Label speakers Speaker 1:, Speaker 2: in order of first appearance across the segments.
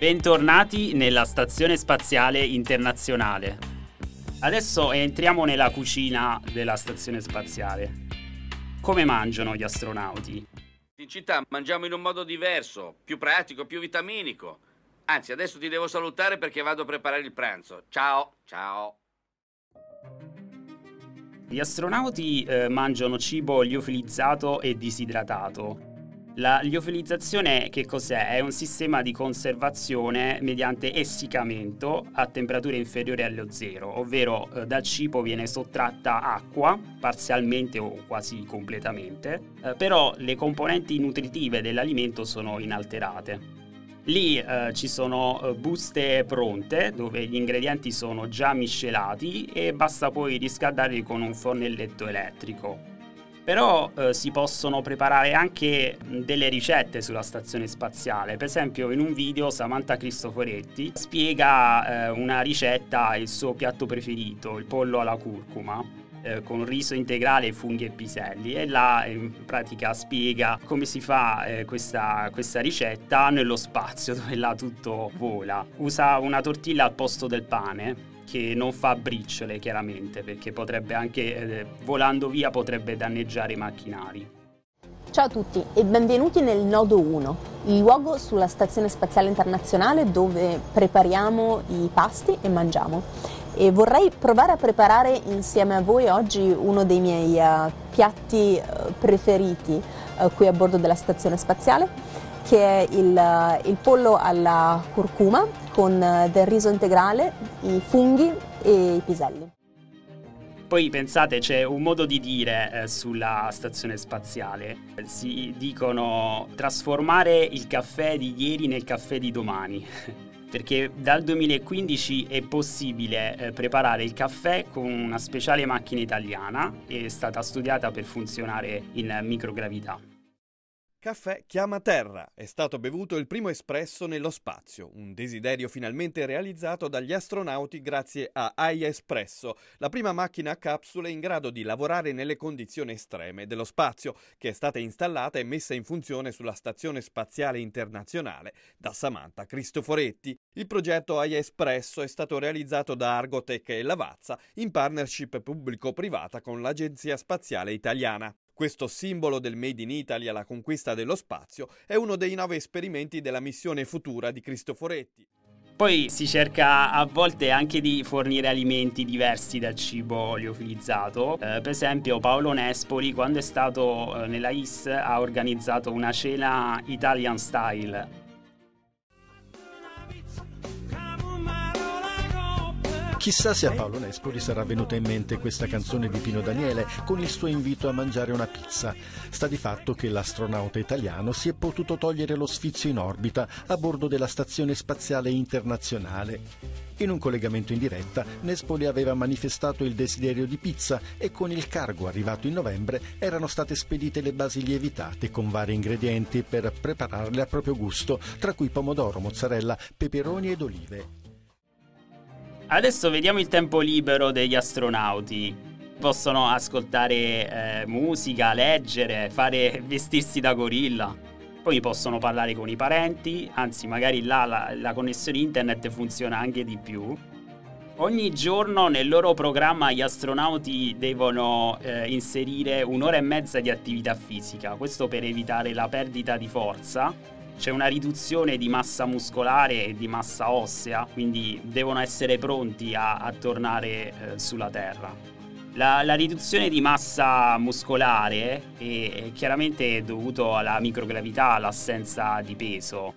Speaker 1: Bentornati nella Stazione Spaziale Internazionale. Adesso entriamo nella cucina della Stazione Spaziale. Come mangiano gli astronauti?
Speaker 2: In città mangiamo in un modo diverso, più pratico, più vitaminico. Anzi, adesso ti devo salutare perché vado a preparare il pranzo. Ciao, ciao.
Speaker 1: Gli astronauti eh, mangiano cibo liofilizzato e disidratato. La liofilizzazione che cos'è? È un sistema di conservazione mediante essiccamento a temperature inferiori allo zero, ovvero eh, dal cibo viene sottratta acqua, parzialmente o quasi completamente, eh, però le componenti nutritive dell'alimento sono inalterate. Lì eh, ci sono eh, buste pronte dove gli ingredienti sono già miscelati e basta poi riscaldarli con un fornelletto elettrico. Però eh, si possono preparare anche delle ricette sulla stazione spaziale. Per esempio, in un video Samantha Cristoforetti spiega eh, una ricetta, il suo piatto preferito, il pollo alla curcuma. Eh, con riso integrale, funghi e piselli e là in pratica spiega come si fa eh, questa, questa, ricetta nello spazio dove là tutto vola. Usa una tortilla al posto del pane che non fa briciole chiaramente perché potrebbe anche eh, volando via potrebbe danneggiare i macchinari.
Speaker 3: Ciao a tutti e benvenuti nel Nodo 1, il luogo sulla Stazione Spaziale Internazionale dove prepariamo i pasti e mangiamo e vorrei provare a preparare insieme a voi oggi uno dei miei uh, piatti uh, preferiti uh, qui a bordo della stazione spaziale che è il, il pollo alla curcuma con del riso integrale, i funghi e i piselli.
Speaker 1: Poi pensate, c'è un modo di dire eh, sulla stazione spaziale. Si dicono trasformare il caffè di ieri nel caffè di domani. perché dal 2015 è possibile eh, preparare il caffè con una speciale macchina italiana che è stata studiata per funzionare in microgravità.
Speaker 4: Caffè chiama terra è stato bevuto il primo espresso nello spazio, un desiderio finalmente realizzato dagli astronauti grazie a iEspresso, la prima macchina a capsule in grado di lavorare nelle condizioni estreme dello spazio, che è stata installata e messa in funzione sulla Stazione Spaziale Internazionale da Samantha Cristoforetti. Il progetto iEspresso è stato realizzato da Argotec e Lavazza in partnership pubblico-privata con l'Agenzia Spaziale Italiana. Questo simbolo del Made in Italy alla conquista dello spazio è uno dei nove esperimenti della missione futura di Cristoforetti.
Speaker 1: Poi si cerca a volte anche di fornire alimenti diversi dal cibo liofilizzato. Eh, per esempio Paolo Nespoli quando è stato eh, nella IS ha organizzato una cena Italian style
Speaker 5: Chissà se a Paolo Nespoli sarà venuta in mente questa canzone di Pino Daniele con il suo invito a mangiare una pizza. Sta di fatto che l'astronauta italiano si è potuto togliere lo sfizio in orbita a bordo della Stazione Spaziale Internazionale. In un collegamento in diretta, Nespoli aveva manifestato il desiderio di pizza e con il cargo arrivato in novembre erano state spedite le basi lievitate con vari ingredienti per prepararle a proprio gusto, tra cui pomodoro, mozzarella, peperoni ed olive.
Speaker 1: Adesso vediamo il tempo libero degli astronauti. Possono ascoltare eh, musica, leggere, fare vestirsi da gorilla. Poi possono parlare con i parenti, anzi magari là la, la connessione internet funziona anche di più. Ogni giorno nel loro programma gli astronauti devono eh, inserire un'ora e mezza di attività fisica, questo per evitare la perdita di forza c'è una riduzione di massa muscolare e di massa ossea, quindi devono essere pronti a, a tornare eh, sulla Terra. La, la, riduzione di massa muscolare è, è chiaramente dovuto alla microgravità, all'assenza di peso.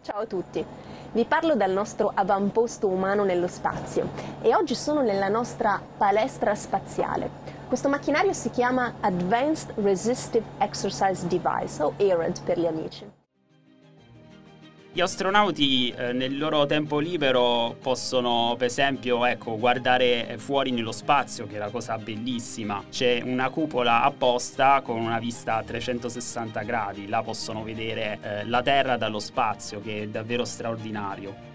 Speaker 3: Ciao a tutti, vi parlo dal nostro avamposto umano nello spazio e oggi sono nella nostra palestra spaziale. Questo macchinario si chiama Advanced Resistive Exercise Device o ARED per gli amici.
Speaker 1: Gli astronauti eh, nel loro tempo libero possono, per esempio, ecco, guardare fuori nello spazio, che è la cosa bellissima. C'è una cupola apposta con una vista a 360 gradi, là possono vedere eh, la Terra dallo spazio, che è davvero straordinario.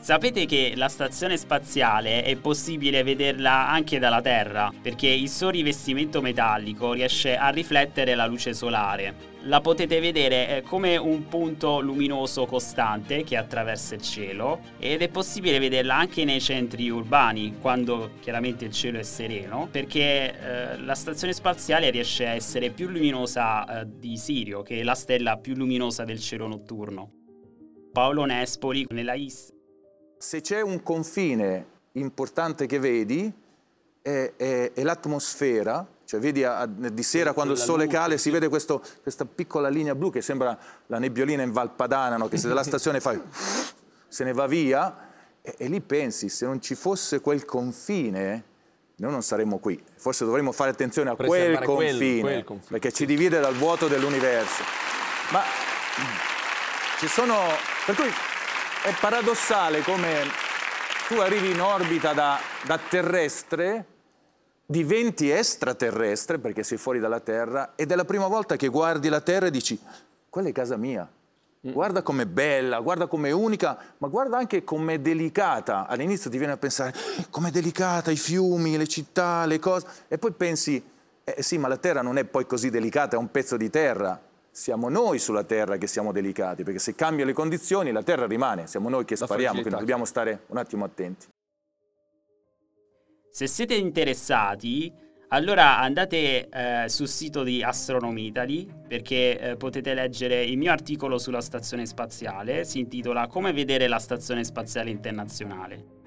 Speaker 1: Sapete che la stazione spaziale è possibile vederla anche dalla Terra, perché il suo rivestimento metallico riesce a riflettere la luce solare. La potete vedere eh, come un punto luminoso costante che attraversa il cielo ed è possibile vederla anche nei centri urbani, quando chiaramente il cielo è sereno, perché eh, la stazione spaziale riesce a essere più luminosa eh, di Sirio, che è la stella più luminosa del cielo notturno. Paolo Nespoli nella IS
Speaker 6: se c'è un confine importante che vedi è, è, è l'atmosfera, cioè vedi a, di sera quando il sole luce, cale si vede questo, questa piccola linea blu che sembra la nebbiolina in Valpadana, no? che se dalla stazione fai se ne va via e, e, lì pensi se non ci fosse quel confine noi non saremmo qui, forse dovremmo fare attenzione a quel confine, quel, quel confine, perché ci divide dal vuoto dell'universo. Ma ci sono... Per cui è paradossale come tu arrivi in orbita da, da terrestre, diventi extraterrestre perché sei fuori dalla Terra ed è la prima volta che guardi la Terra e dici quella è casa mia. Mm. Guarda com'è bella, guarda com'è unica, ma guarda anche com'è delicata. All'inizio ti viene a pensare com'è delicata, i fiumi, le città, le cose, e poi pensi, eh sì, ma la Terra non è poi così delicata, è un pezzo di terra siamo noi sulla Terra che siamo delicati, perché se cambiano le condizioni la Terra rimane, siamo noi che spariamo, quindi dobbiamo stare un attimo attenti.
Speaker 1: Se siete interessati, allora andate eh, sul sito di Astronomy Italy perché eh, potete leggere il mio articolo sulla stazione spaziale, si intitola Come vedere la stazione spaziale internazionale.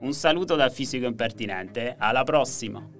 Speaker 1: Un saluto dal fisico impertinente, alla prossima!